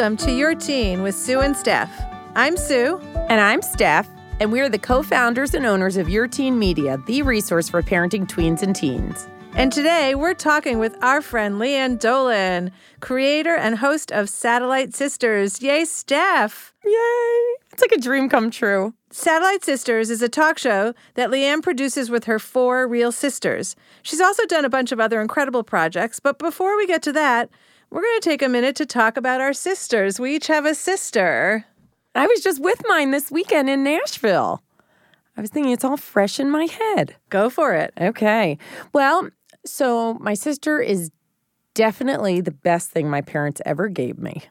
Welcome to Your Teen with Sue and Steph. I'm Sue. And I'm Steph, and we're the co founders and owners of Your Teen Media, the resource for parenting tweens and teens. And today we're talking with our friend Lian Dolan, creator and host of Satellite Sisters. Yay, Steph! Yay! It's like a dream come true. Satellite Sisters is a talk show that Lian produces with her four real sisters. She's also done a bunch of other incredible projects, but before we get to that, we're going to take a minute to talk about our sisters. We each have a sister. I was just with mine this weekend in Nashville. I was thinking it's all fresh in my head. Go for it. Okay. Well, so my sister is definitely the best thing my parents ever gave me.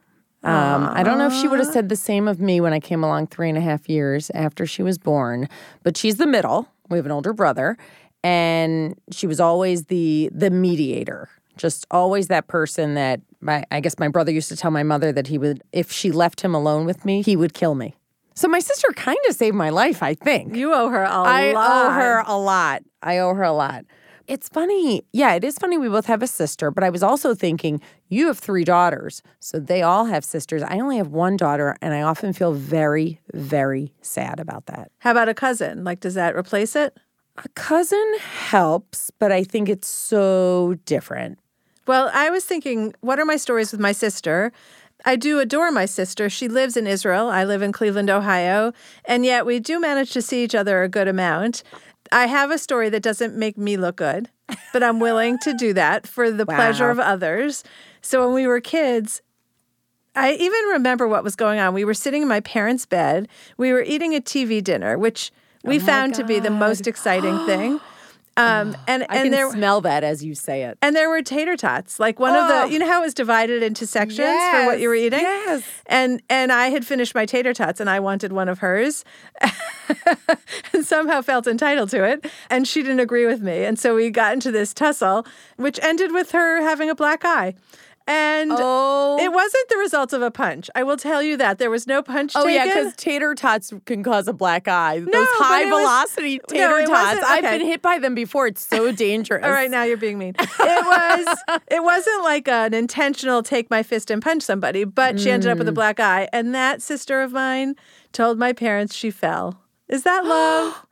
Um, I don't know if she would have said the same of me when I came along three and a half years after she was born, but she's the middle. We have an older brother, and she was always the the mediator. Just always that person that my I guess my brother used to tell my mother that he would if she left him alone with me, he would kill me. So my sister kind of saved my life, I think. You owe her a I lot. I owe her a lot. I owe her a lot. It's funny. Yeah, it is funny we both have a sister, but I was also thinking you have three daughters, so they all have sisters. I only have one daughter, and I often feel very, very sad about that. How about a cousin? Like, does that replace it? A cousin helps, but I think it's so different. Well, I was thinking, what are my stories with my sister? I do adore my sister. She lives in Israel. I live in Cleveland, Ohio. And yet we do manage to see each other a good amount. I have a story that doesn't make me look good, but I'm willing to do that for the pleasure of others. So when we were kids, I even remember what was going on. We were sitting in my parents' bed. We were eating a TV dinner, which we Oh found to be the most exciting thing. Um, and I and can there smell that as you say it. and there were tater tots. Like one of Oh. the, you know how it was divided into sections for what you were eating? yes. And and I had finished my tater tots and I wanted one of hers. and somehow felt entitled to it. And she didn't agree with me. And so we got into this tussle, which ended with her having a black eye. And Oh. it wasn't the result of a punch. I will tell you that. There was no punch Oh yeah, because tater tots can cause a black eye. Those high was- velocity No, tater it tots. wasn't- I've been hit by them before. It's so dangerous. All right, now you're being mean. It was it wasn't like an intentional take my fist and punch somebody, but she ended up with Mm. a black eye. And that sister of mine told my parents she fell. Is that love?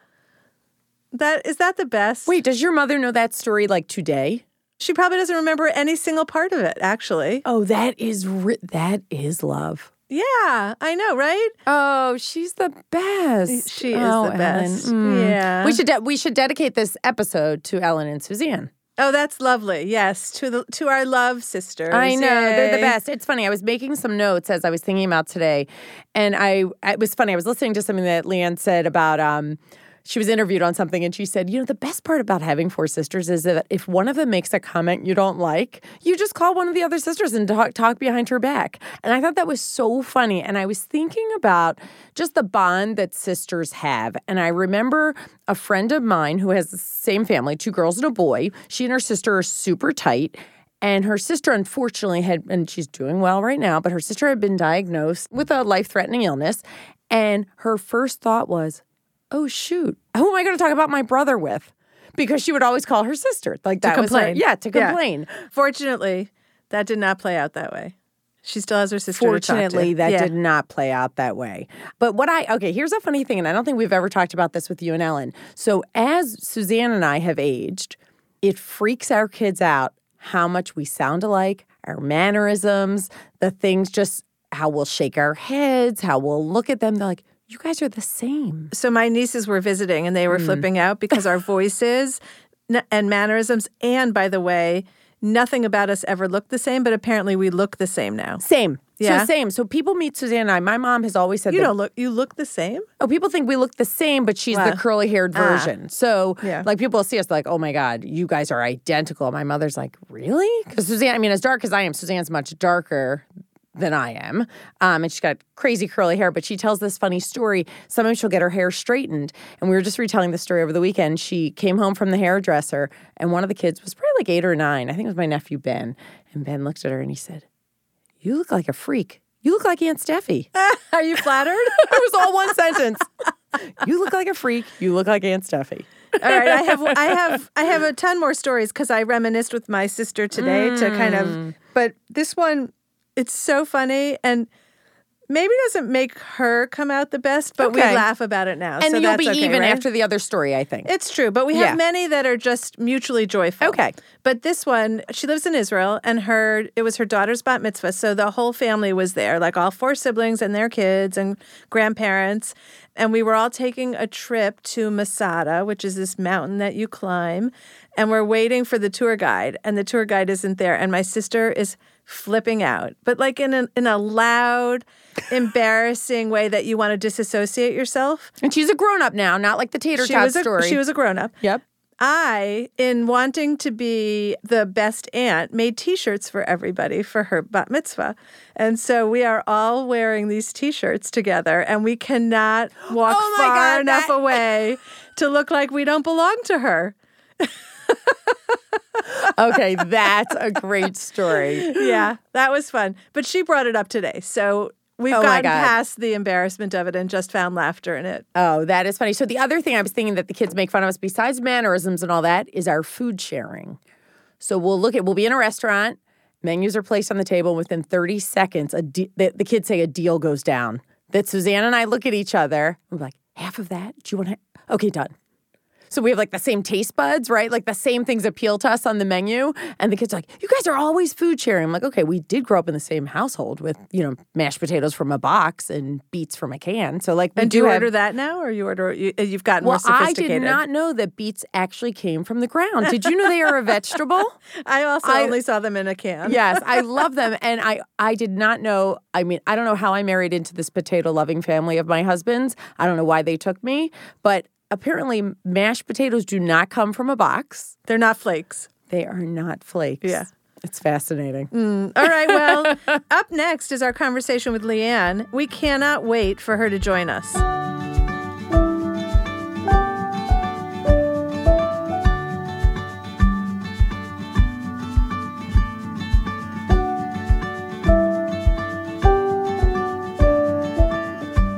that is that the best? Wait, does your mother know that story like today? She probably doesn't remember any single part of it, actually. Oh, that is ri- that is love. Yeah, I know, right? Oh, she's the best. She is oh, the best. Mm. Yeah. We should de- we should dedicate this episode to Ellen and Suzanne. Oh, that's lovely. Yes, to the to our love sisters. I know they're the best. It's funny. I was making some notes as I was thinking about today, and I it was funny. I was listening to something that Lian said about um. She was interviewed on something and she said, You know, the best part about having four sisters is that if one of them makes a comment you don't like, you just call one of the other sisters and talk, talk behind her back. And I thought that was so funny. And I was thinking about just the bond that sisters have. And I remember a friend of mine who has the same family, two girls and a boy. She and her sister are super tight. And her sister, unfortunately, had, and she's doing well right now, but her sister had been diagnosed with a life threatening illness. And her first thought was, oh, shoot, who am I going to talk about my brother with? Because she would always call her sister. Like that was her- complain. yeah, to Yeah. complain. Fortunately, that did not play out that way. She still has her sister. to talk to. Fortunately, that Yeah. did not play out that way. But what I, okay, here's a funny thing, and I don't think we've ever talked about this with you and Ellen. So as Suzanne and I have aged, it freaks our kids out how much we sound alike, our mannerisms, the things just how we'll shake our heads, how we'll look at them. They're like, you guys are the same. So my nieces were visiting and they were flipping out because our voices and mannerisms, and by the way, nothing about us ever looked the same, but apparently we look the same now. Same. Yeah? So same. So people meet Suzanne and I. My mom has always said You that don't look. You look the same. Oh, people think we look the same, but she's Wow. the curly haired Ah. version. So, Yeah. like, people see us like, oh my God, you guys are identical. My mother's like, really? Because Suzanne, I mean, as dark as I am, Suzanne's much darker than I am. Um, and she's got crazy curly hair, but she tells this funny story. Sometimes she'll get her hair straightened. And we were just retelling the story over the weekend. She came home from the hairdresser, and one of the kids was probably like eight or nine. I think it was my nephew, Ben. And Ben looked at her and he said, You look like a freak. You look like Aunt Steffi. Are you flattered? it was all one sentence. You look like a freak. You look like Aunt Steffi. All right, I have I have I have a ton more stories because I reminisced with my sister today to kind Mm. of. But this one, It's so funny and maybe doesn't make her come out the best, but we laugh about it now. And so you'll be okay, even right? after the other story, I think. It's true, but we have Yeah. many that are just mutually joyful. Okay. But this one, she lives in Israel and her it was her daughter's bat mitzvah, so the whole family was there, like all four siblings and their kids and grandparents. And we were all taking a trip to Masada, which is this mountain that you climb, and we're waiting for the tour guide and the tour guide isn't there and my sister is flipping out, but like in a in a loud, embarrassing way that you want to disassociate yourself. and she's a grown up now, not like the tater She tot a, story. she was a grown up. Yep. I, in wanting to be the best aunt, made t shirts for everybody for her bat mitzvah. And so we are all wearing these t shirts together, and we cannot walk Oh far God, enough that- away to look like we don't belong to her. Okay, that's a great story. Yeah, that was fun. But she brought it up today. So we've Oh gotten past the embarrassment of it and just found laughter in it. Oh, that is funny. So the other thing I was thinking that the kids make fun of us besides mannerisms and all that is our food sharing. So we'll look at we'll be in a restaurant, menus are placed on the table within 30 seconds a de- the, the kids say a deal goes down. That Suzanne and I look at each other. We're like, "Half of that? Do you want to Okay, done." So we have like the same taste buds, right? Like the same things appeal to us on the menu. And the kids are like, you guys are always food sharing. I'm like, okay, we did grow up in the same household with, you know, mashed potatoes from a box and beets from a can. So like And do you have- order that now, or you order? You, uh, you've gotten more. well, more I did not know that beets actually came from the ground. Did you know they are a vegetable? I also I- only saw them in a can. yes, I love them, and I I did not know. I mean, I don't know how I married into this potato loving family of my husband's. I don't know why they took me, but apparently mashed potatoes do not come from a box. they're not flakes. They are not flakes. Yeah. It's fascinating. Mm, all right. Well, up next is our conversation with Lian. We cannot wait for her to join us.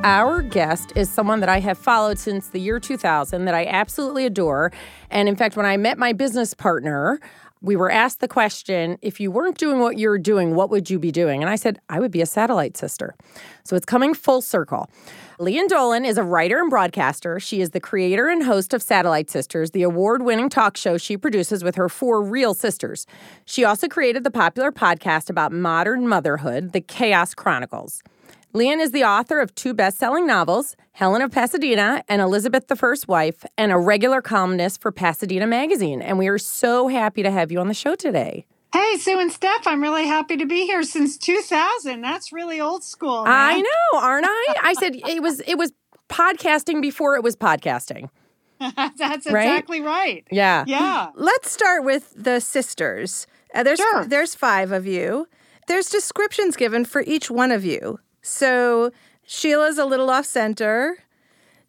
Our guest is someone that I have followed since the year 2000 that I absolutely adore. And in fact, when I met my business partner, we were asked the question if you weren't doing what you're doing, what would you be doing? And I said, I would be a satellite sister. So it's coming full circle. Lian Dolan is a writer and broadcaster. She is the creator and host of Satellite Sisters, the award winning talk show she produces with her four real sisters. She also created the popular podcast about modern motherhood, The Chaos Chronicles. Lian is the author of two best selling novels, Helen of Pasadena and Elizabeth the First Wife, and a regular columnist for Pasadena Magazine. And we are so happy to have you on the show today. Hey, Sue and Steph, I'm really happy to be here since 2000. That's really old school. I know, aren't I? I said it was it was podcasting before it was podcasting. That's Right? exactly right. Yeah. Yeah. Let's start with the sisters. Uh, there's Sure. there's five of you. There's descriptions given for each one of you. So Sheila's a little off center.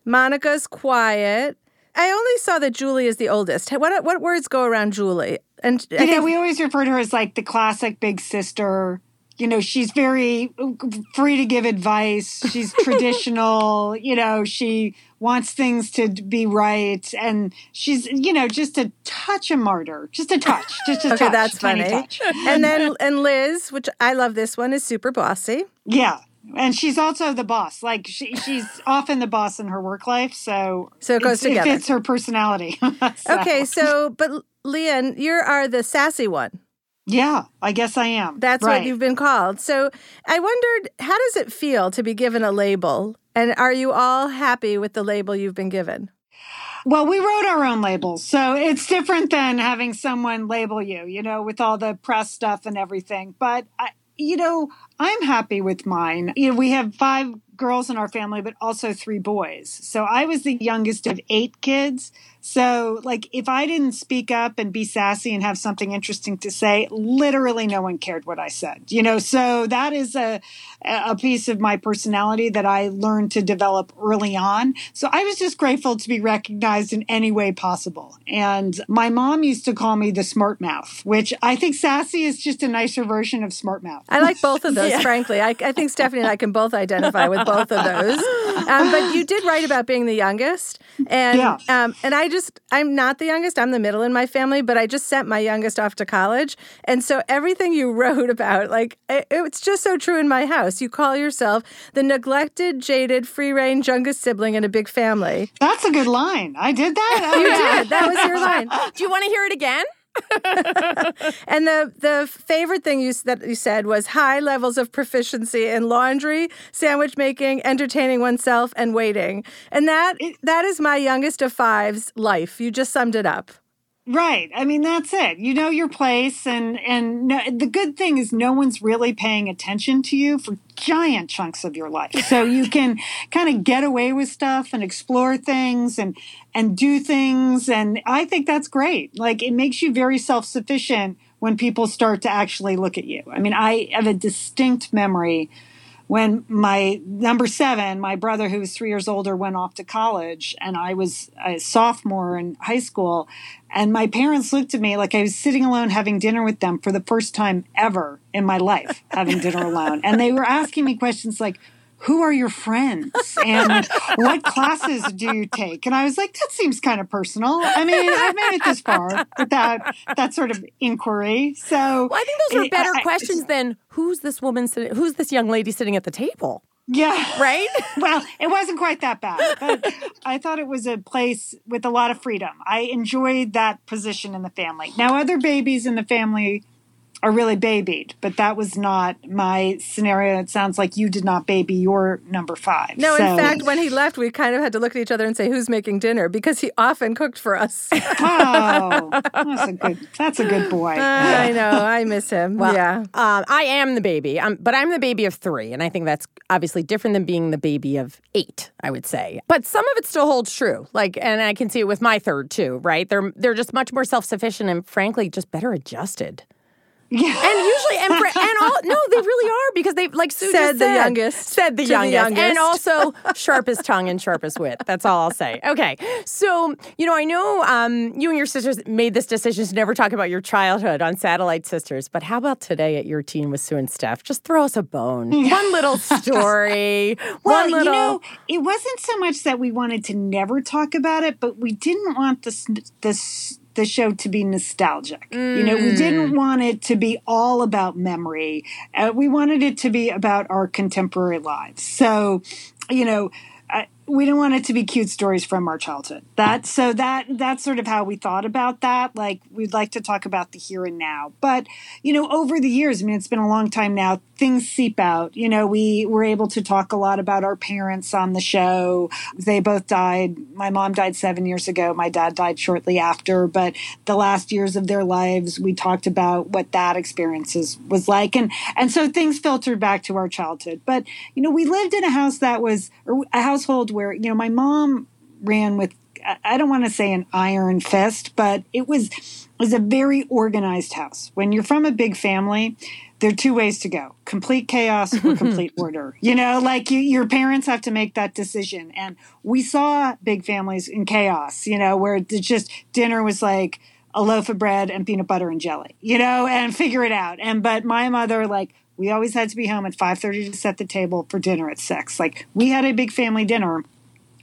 Monica's quiet. I only saw that Julie is the oldest. What what words go around Julie? And I You know, think- we always refer to her as like the classic big sister. You know, she's very uh, free to give advice. She's traditional. You know, she wants things to be right. And she's, you know, just a touch a martyr. Just a touch. Just a okay, touch. that's funny. touch. and then and Liz, which I love this one, is super bossy. Yeah. And she's also the boss. Like she, she's often the boss in her work life. So, So it goes together. It fits her personality. So, Okay, so but Lian, you are the sassy one. Yeah, I guess I am. That's right. what you've been called. So I wondered, how does it feel to be given a label? And are you all happy with the label you've been given? Well, we wrote our own labels. So it's different than having someone label you, you know, with all the press stuff and everything. But, I, you know, I'm happy with mine. You know, we have five girls in our family, but also three boys. So I was the youngest of eight kids. So, like, if I didn't speak up and be sassy and have something interesting to say, literally no one cared what I said. You know, so that is a a piece of my personality that I learned to develop early on. So I was just grateful to be recognized in any way possible. And my mom used to call me the smart mouth, which I think sassy is just a nicer version of smart mouth. I like both of those yeah. frankly. I, I, think Stephanie and I can both identify with both of those. Um, but you did write about being the youngest. And, yeah. um, and I just, I'm not the youngest. I'm the middle in my family, but I just sent my youngest off to college. And so everything you wrote about, like, it, it's just so true in my house. You call yourself the neglected, jaded, free range youngest sibling in a big family. That's a good line. I did that. you did. That was your line. Do you want to hear it again? and the the favorite thing you that you said was high levels of proficiency in laundry, sandwich making, entertaining oneself, and waiting. And that that is my youngest of five's life. You just summed it up. Right. I mean, that's it. You know your place, and and no, the good thing is no one's really paying attention to you for giant chunks of your life. So you can kind of get away with stuff and explore things and and do things, and I think that's great. Like it makes you very self sufficient when people start to actually look at you. I mean, I have a distinct memory when my number seven, my brother, who was three years older, went off to college, and I was a sophomore in high school. And my parents looked at me like I was sitting alone having dinner with them for the first time ever in my life, having dinner alone. And they were asking me questions like, who are your friends and what classes do you take? And I was like, that seems kind of personal. I mean, I've made it this far with that that sort of inquiry. So well, I think those are eh, better I, questions than who's this woman sitting, who's this young lady sitting at the table? Yeah. Right? well, it wasn't quite that bad, but I thought it was a place with a lot of freedom. I enjoyed that position in the family. Now, other babies in the family are really babied, but that was not my scenario. It sounds like you did not baby your number five. No, so. in fact, when he left, we kind of had to look at each other and say, "Who's making dinner?" Because he often cooked for us. oh, that's a good. That's a good boy. Uh, I know. I miss him. Well, yeah. Um, I am the baby, um, but I'm the baby of three, and I think that's obviously different than being the baby of eight. I would say, but some of it still holds true. Like, and I can see it with my third too. Right? They're they're just much more self sufficient and frankly just better adjusted. Yeah. And usually, and, for, and all, no, they really are because they like Sue said, the youngest, said the youngest, the youngest, and also sharpest tongue and sharpest wit. That's all I'll say. Okay, so you know, I know um, you and your sisters made this decision to never talk about your childhood on Satellite Sisters, but how about today at your teen with Sue and Steph? Just throw us a bone, one little story. well, little... you know, it wasn't so much that we wanted to never talk about it, but we didn't want this this the show to be nostalgic. Mm. You know, we didn't mm. want it to be all about memory. Uh, we wanted it to be about our contemporary lives. So, you know, we don't want it to be cute stories from our childhood. That so that that's sort of how we thought about that. Like we'd like to talk about the here and now. But, you know, over the years, I mean it's been a long time now, things seep out. You know, we were able to talk a lot about our parents on the show. They both died. My mom died 7 years ago. My dad died shortly after, but the last years of their lives, we talked about what that experiences was like and and so things filtered back to our childhood. But, you know, we lived in a house that was or a household where, you know, my mom ran with I don't want to say an iron fist, but it was it was a very organized house. When you're from a big family, there are two ways to go: complete chaos or complete order. You know, like you, your parents have to make that decision. And we saw big families in chaos. You know, where it's just dinner was like a loaf of bread and peanut butter and jelly. You know, and figure it out. And but my mother like we always had to be home at 5:30 to set the table for dinner at 6. Like we had a big family dinner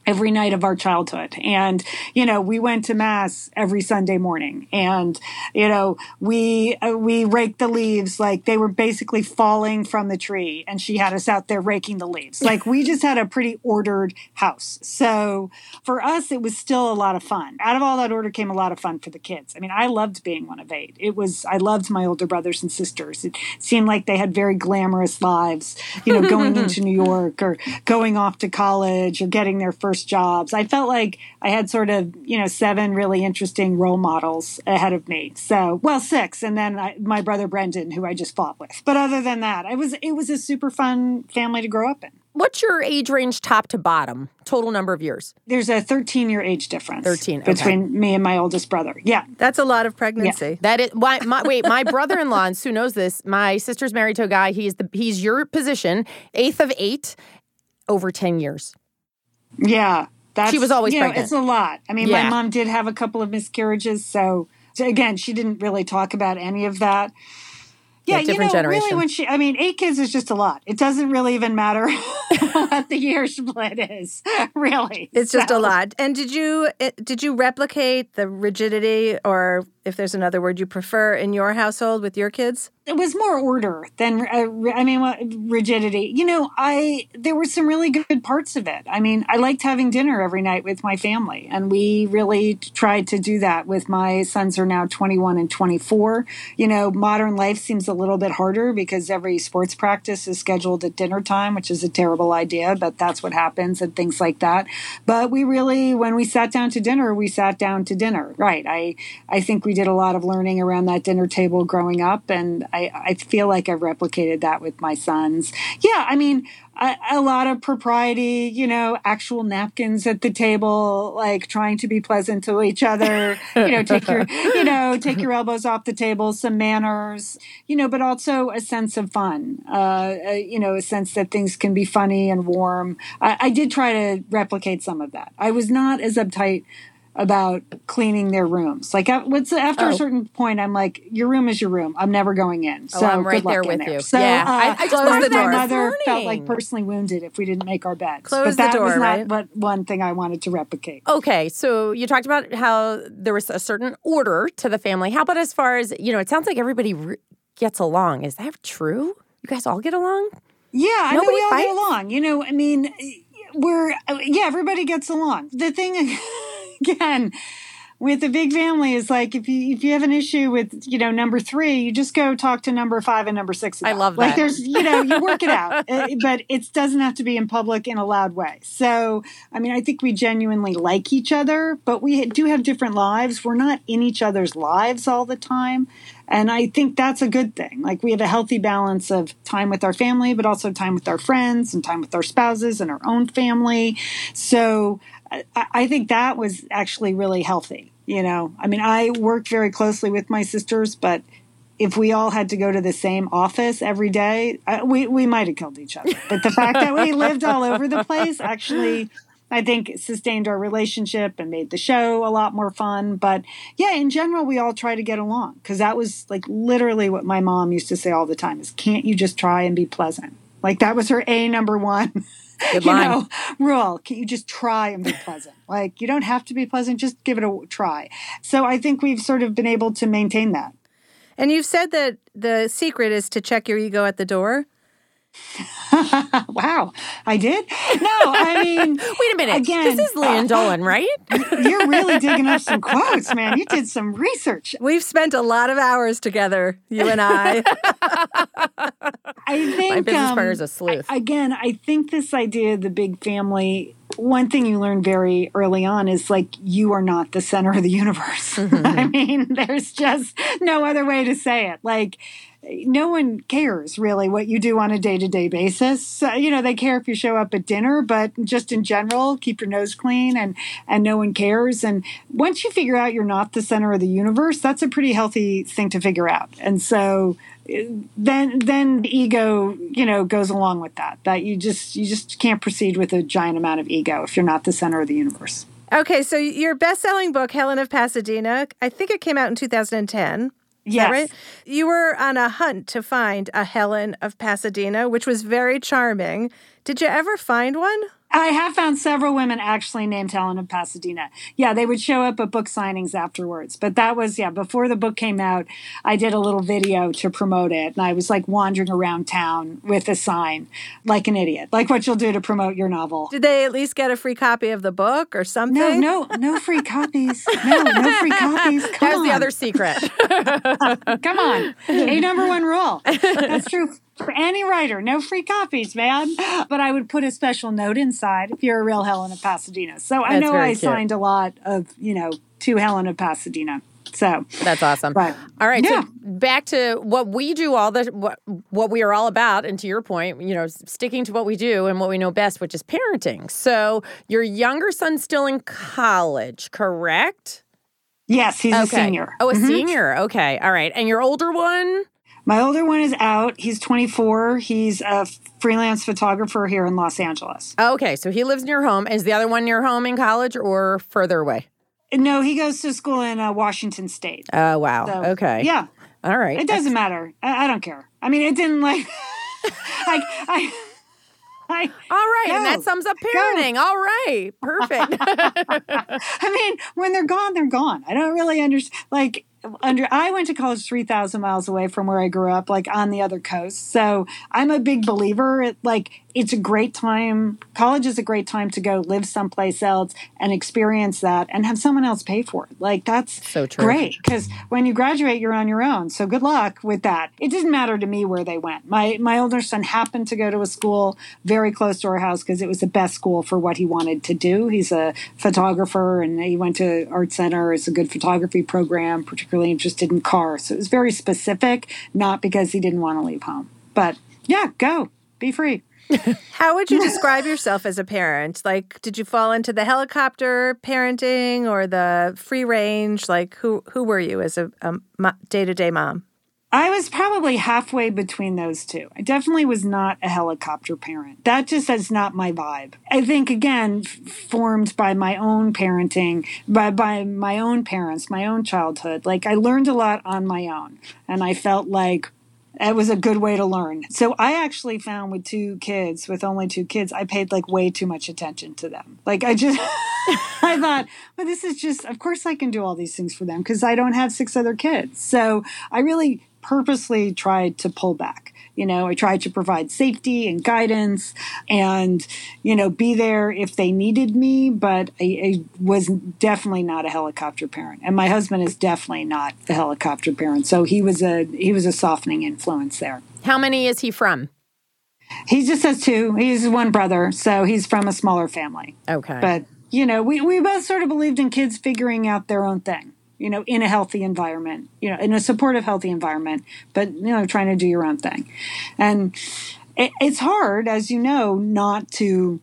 every night of our childhood. And, you know, we went to mass every Sunday morning and, you know, we, uh, we raked the leaves like they were basically falling from the tree and she had us out there raking the leaves. Like we just had a pretty ordered house. So for us, it was still a lot of fun. Out of all that order came a lot of fun for the kids. I mean, I loved being one of eight. It was, I loved my older brothers and sisters. It seemed like they had very glamorous lives, you know, going into New York or going off to college or getting their first first jobs. I felt like I had sort of, you know, seven really interesting role models ahead of me. So, well, six, and then I, my brother Brendan, who I just fought with. But other than that, it was it was a super fun family to grow up in. What's your age range top to bottom? Total number of years? There's a 13 year age difference. 13 okay. between me and my oldest brother. Yeah. That's a lot of pregnancy. Yeah. That is why my, wait, my brother-in-law and Sue knows this. My sister's married to a guy. He's the he's your position, eighth of 8 over 10 years. Yeah. That's, she was always you know, pregnant. It's a lot. I mean, yeah. my mom did have a couple of miscarriages, so, so again, she didn't really talk about any of that. Yeah, different you know, really, when she, I mean, eight kids is just a lot. It doesn't really even matter what the year split is, really. It's just a lot. And did you did you replicate the rigidity, or if there's another word you prefer, in your household with your kids? it was more order than uh, I mean rigidity. You know, I there were some really good parts of it. I mean, I liked having dinner every night with my family, and we really tried to do that. With my sons are now 21 and 24. You know, modern life seems a little bit harder because every sports practice is scheduled at dinner time, which is a terrible idea, but that's what happens and things like that. But we really, when we sat down to dinner, we sat down to dinner. Right. I I think we did a lot of learning around that dinner table growing up, and I, I feel like I've replicated that with my sons. Yeah, I mean, a, a lot of propriety, you know, actual napkins at the table, like trying to be pleasant to each other, you know, take your, you know, take your elbows off the table, some manners, you know, but also a sense of fun, uh, uh, you know, a sense that things can be funny and warm. I, I did try to replicate some of that. I was not as uptight about cleaning their rooms. Like uh, what's after Oh. a certain point, I'm like, your room is your room. I'm never going in. So Oh, I'm right there with there. you. So Yeah. uh, I- I just Close my the door. mother felt like personally wounded if we didn't make our beds. Close but that door, was not right? what one thing I wanted to replicate. Okay, so you talked about how there was a certain order to the family. How about as far as, you know, it sounds like everybody re- gets along. Is that true? You guys all get along? Yeah, I Nobody know we all fights? get along. You know, I mean, we're yeah, everybody gets along. The thing again with a big family is like if you if you have an issue with you know number three, you just go talk to number five and number six. I about it. love Like there's you know you work it out, but it doesn't have to be in public in a loud way. So I mean, I think we genuinely like each other, but we do have different lives. We're not in each other's lives all the time. And I think that's a good thing. Like we have a healthy balance of time with our family, but also time with our friends and time with our spouses and our own family. So I, I think that was actually really healthy. You know, I mean, I work very closely with my sisters, but if we all had to go to the same office every day, I, we, we might have killed each other. But the fact that we lived all over the place actually, I think, sustained our relationship and made the show a lot more fun. But yeah, in general, we all try to get along because that was like literally what my mom used to say all the time is, can't you just try and be pleasant? Like that was her A number one. Good you line. know, rule. Can you just try and be pleasant? Like you don't have to be pleasant, just give it a try. So I think we've sort of been able to maintain that. And you've said that the secret is to check your ego at the door. wow, I did? No, I mean, Wait a minute. Again, this is Lian Dolan, right? you're really digging up some quotes, man. You did some research. We've spent a lot of hours together, you and I. I think My business um, partner's a sleuth. I- again, I think this idea of the big family. One thing you learn very early on is like you are not the center of the universe. Mm-hmm. I mean, there's just no other way to say it. Like no one cares really what you do on a day to day basis. You know, they care if you show up at dinner, but just in general, keep your nose clean and and no one cares. And once you figure out you're not the center of the universe, that's a pretty healthy thing to figure out. And so then then the ego you know goes along with that that you just you just can't proceed with a giant amount of ego if you're not the center of the universe okay, so your best selling book, Helen of Pasadena, I think it came out in 2010. Is that Yes. right? You were on a hunt to find a Helen of Pasadena, which was very charming. Did you ever find one? I have found several women actually named Helen of Pasadena. Yeah, they would show up at book signings afterwards. But that was, yeah, before the book came out, I did a little video to promote it. And I was like wandering around town with a sign like an idiot, like what you'll do to promote your novel. Did they at least get a free copy of the book or something? No, no, no free copies. No, no free copies. Come There's on. the other secret. Come on. A number one rule. That's true for any writer. No free copies, man. But I would put a special note inside if you're a real Helen of Pasadena. So I That's know I cute. signed a lot of, you know, to Helen of Pasadena. So That's awesome. Right. All right. Yeah. So back to what we do all the what what we are all about, and to your point, you know, sticking to what we do and what we know best, which is parenting. So your younger son's still in college, correct? yes, he's a Okay. senior. Oh, a mm-hmm. senior. Okay. All right. And your older one? My older one is out. He's 24. He's a freelance photographer here in Los Angeles. Okay. So he lives near home. Is the other one near home in college or further away? No, he goes to school in uh, Washington State. Oh, wow. So, okay. Yeah. All right. It doesn't matter. I, I don't care. I mean, it didn't like. like I. I, All right, Go. and that sums up parenting. All right, perfect. I mean, when they're gone, they're gone. I don't really understand. Like, under I went to college three thousand miles away from where I grew up, like on the other coast. So I'm a big believer. Like, it's a great time. College is a great time to go live someplace else and experience that, and have someone else pay for it. Like, that's So true. great because when you graduate, you're on your own. So good luck with that. It didn't matter to me where they went. My my older son happened to go to a school very close to our house because it was the best school for what he wanted to do. He's a photographer and he went to Art Center. It's a good photography program, particularly interested in cars. So it was very specific, not because he didn't want to leave home. But yeah, go. Be free. How would you describe yourself as a parent? Like, did you fall into the helicopter parenting or the free range? Like, who who were you as a day to day mom? I was probably halfway between those two. I definitely was not a helicopter parent. That just is not my vibe. I think again, f- formed by my own parenting, by by my own parents, my own childhood. Like I learned a lot on my own, and I felt like it was a good way to learn. So I actually found with two kids, with only two kids, I paid like way too much attention to them. Like I just, I thought, well, this is just, of course I can do all these things for them because I don't have six other kids. So I really purposely tried to pull back. You know, I tried to provide safety and guidance and, you know, be there if they needed me, but I, I, was definitely not a helicopter parent. And my husband is definitely not a helicopter parent. So he was a he was a softening influence there. How many is he from? He just has two. He's one brother, so he's from a smaller family. Okay. But, you know, we, we both sort of believed in kids figuring out their own thing you know, in a healthy environment, you know, in a supportive, healthy environment, but, you know, trying to do your own thing. And it, it's hard, as you know, not to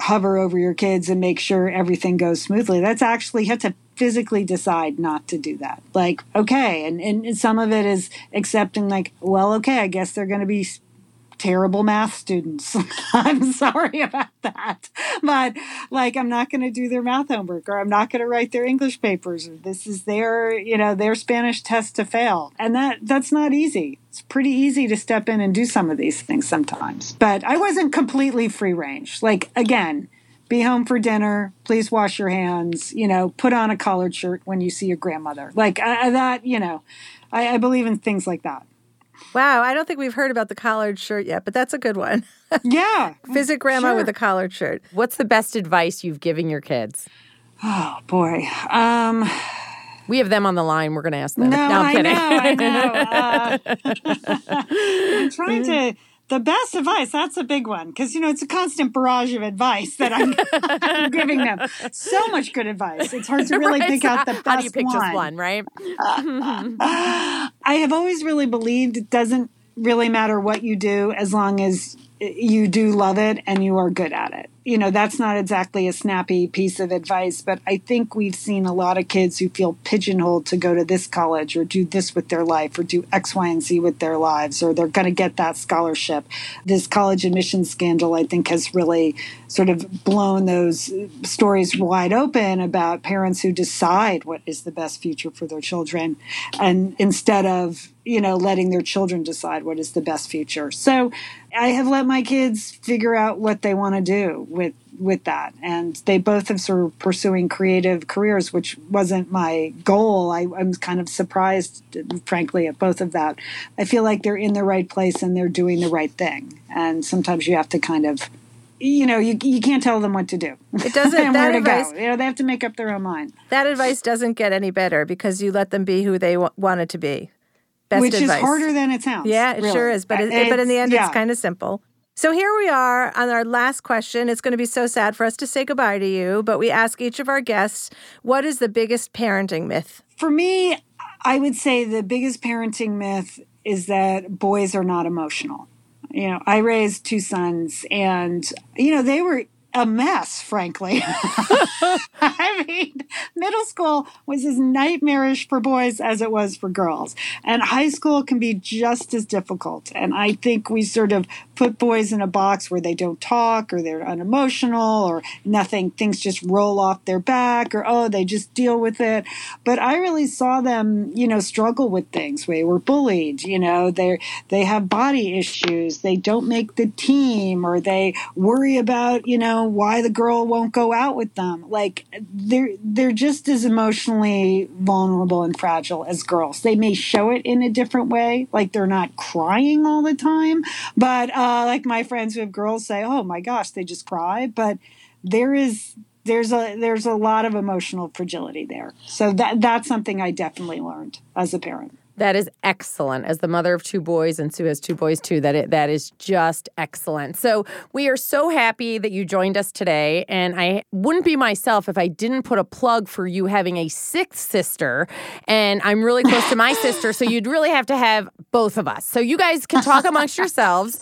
hover over your kids and make sure everything goes smoothly. That's actually, you have to physically decide not to do that. Like, okay. And, and some of it is accepting, like, well, okay, I guess they're going to be terrible math students. I'm sorry about that. But like I'm not going to do their math homework or I'm not going to write their English papers or this is their, you know, their Spanish test to fail. And that that's not easy. It's pretty easy to step in and do some of these things sometimes. But I wasn't completely free range. Like again, be home for dinner. Please wash your hands. You know, put on a collared shirt when you see your grandmother. Like that, you know, I, I believe in things like that. Wow, I don't think we've heard about the collared shirt yet, but that's a good one. Yeah. Visit grandma Sure. with a collared shirt. What's the best advice you've given your kids? Oh boy. Um We have them on the line. We're going to ask them. no, I'm I kidding. know, I know. Uh, I'm trying to the best advice, that's a big one. Because you know, it's a constant barrage of advice that I'm, I'm giving them. So much good advice. It's hard to really Right, pick so out the best How do you pick one. just one, right? I have always really believed it doesn't really matter what you do as long as eh, you do love it and you are good at it. You know, that's not exactly a snappy piece of advice, but I think we've seen a lot of kids who feel pigeonholed to go to this college or do this with their life or do X, Y, and Z with their lives or they're going to get that scholarship. This college admission scandal, I think, has really sort of blown those stories wide open about parents who decide what is the best future for their children and instead of you know letting their children decide what is the best future so i have let my kids figure out what they want to do with with that and they both have sort of pursuing creative careers which wasn't my goal I, i'm kind of surprised frankly at both of that i feel like they're in the right place and they're doing the right thing and sometimes you have to kind of you know you, you can't tell them what to do It doesn't- and where to advice- go you know they have to make up their own mind That advice doesn't get any better because you let them be who they w- wanted to be. Best which advice. is harder than it sounds Yeah, it really. sure is. But it, Uh, but in the end, yeah. it's kind of simple. So here we are on our last question. It's going to be so sad for us to say goodbye to you, but we ask each of our guests, what is the biggest parenting myth? For me, I would say the biggest parenting myth is that boys are not emotional. You know, I raised two sons and, you know, they were a mess, frankly. I mean, middle school was as nightmarish for boys as it was for girls. And high school can be just as difficult. And I think we sort of put boys in a box where they don't talk or they're unemotional or nothing, things just roll off their back or, oh, they just deal with it. But I really saw them, you know, struggle with things. They were bullied, you know, they they have body issues, they don't make the team or they worry about, you know, why the girl won't go out with them. Like they're they're just as emotionally vulnerable and fragile as girls. They may show it in a different way, like they're not crying all the time, but uh, like my friends who have girls say, "Oh my gosh, they just cry," but there is there's a there's a lot of emotional fragility there. So that that's something I definitely learned as a parent. That is excellent. As the mother of two boys, and Sue has two boys too, that it, that is just excellent. So we are so happy that you joined us today. And I wouldn't be myself if I didn't put a plug for you having a sixth sister. And I'm really close to my sister, so you'd really have to have both of us. So you guys can talk amongst yourselves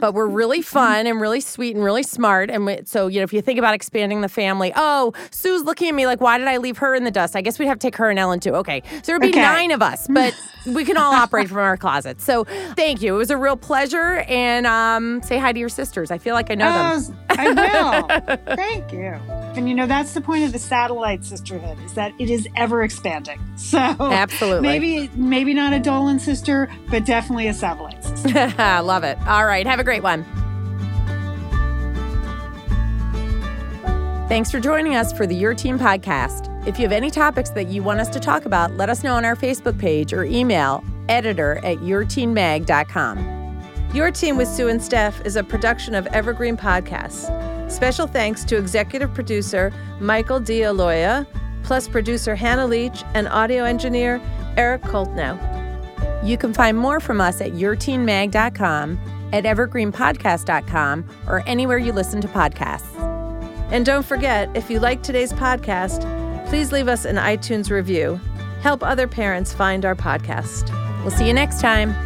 but we're really fun and really sweet and really smart. And we, so, you know, if you think about expanding the family, oh, Sue's looking at me like, why did I leave her in the dust? I guess we'd have to take her and Ellen too. Okay. So there'd be okay. nine of us, but we can all operate from our closets. So thank you. It was a real pleasure. And um, say hi to your sisters. I feel like I know oh, them. I will. thank you. And you know, that's the point of the satellite sisterhood is that it is ever expanding. So absolutely, maybe maybe not a Dolan sister, but definitely a satellite sister. Love it. All right, have a great one. Thanks for joining us for the Your Teen podcast. If you have any topics that you want us to talk about, let us know on our Facebook page or email editor at yourteenmag.com. Your Teen with Sue and Steph is a production of Evergreen Podcasts. Special thanks to executive producer Michael D'Aloia, plus producer Hannah Leach and audio engineer Eric Koltnow. You can find more from us at yourteenmag.com, at evergreenpodcast.com, or anywhere you listen to podcasts. And don't forget, if you like today's podcast, please leave us an iTunes review. Help other parents find our podcast. We'll see you next time.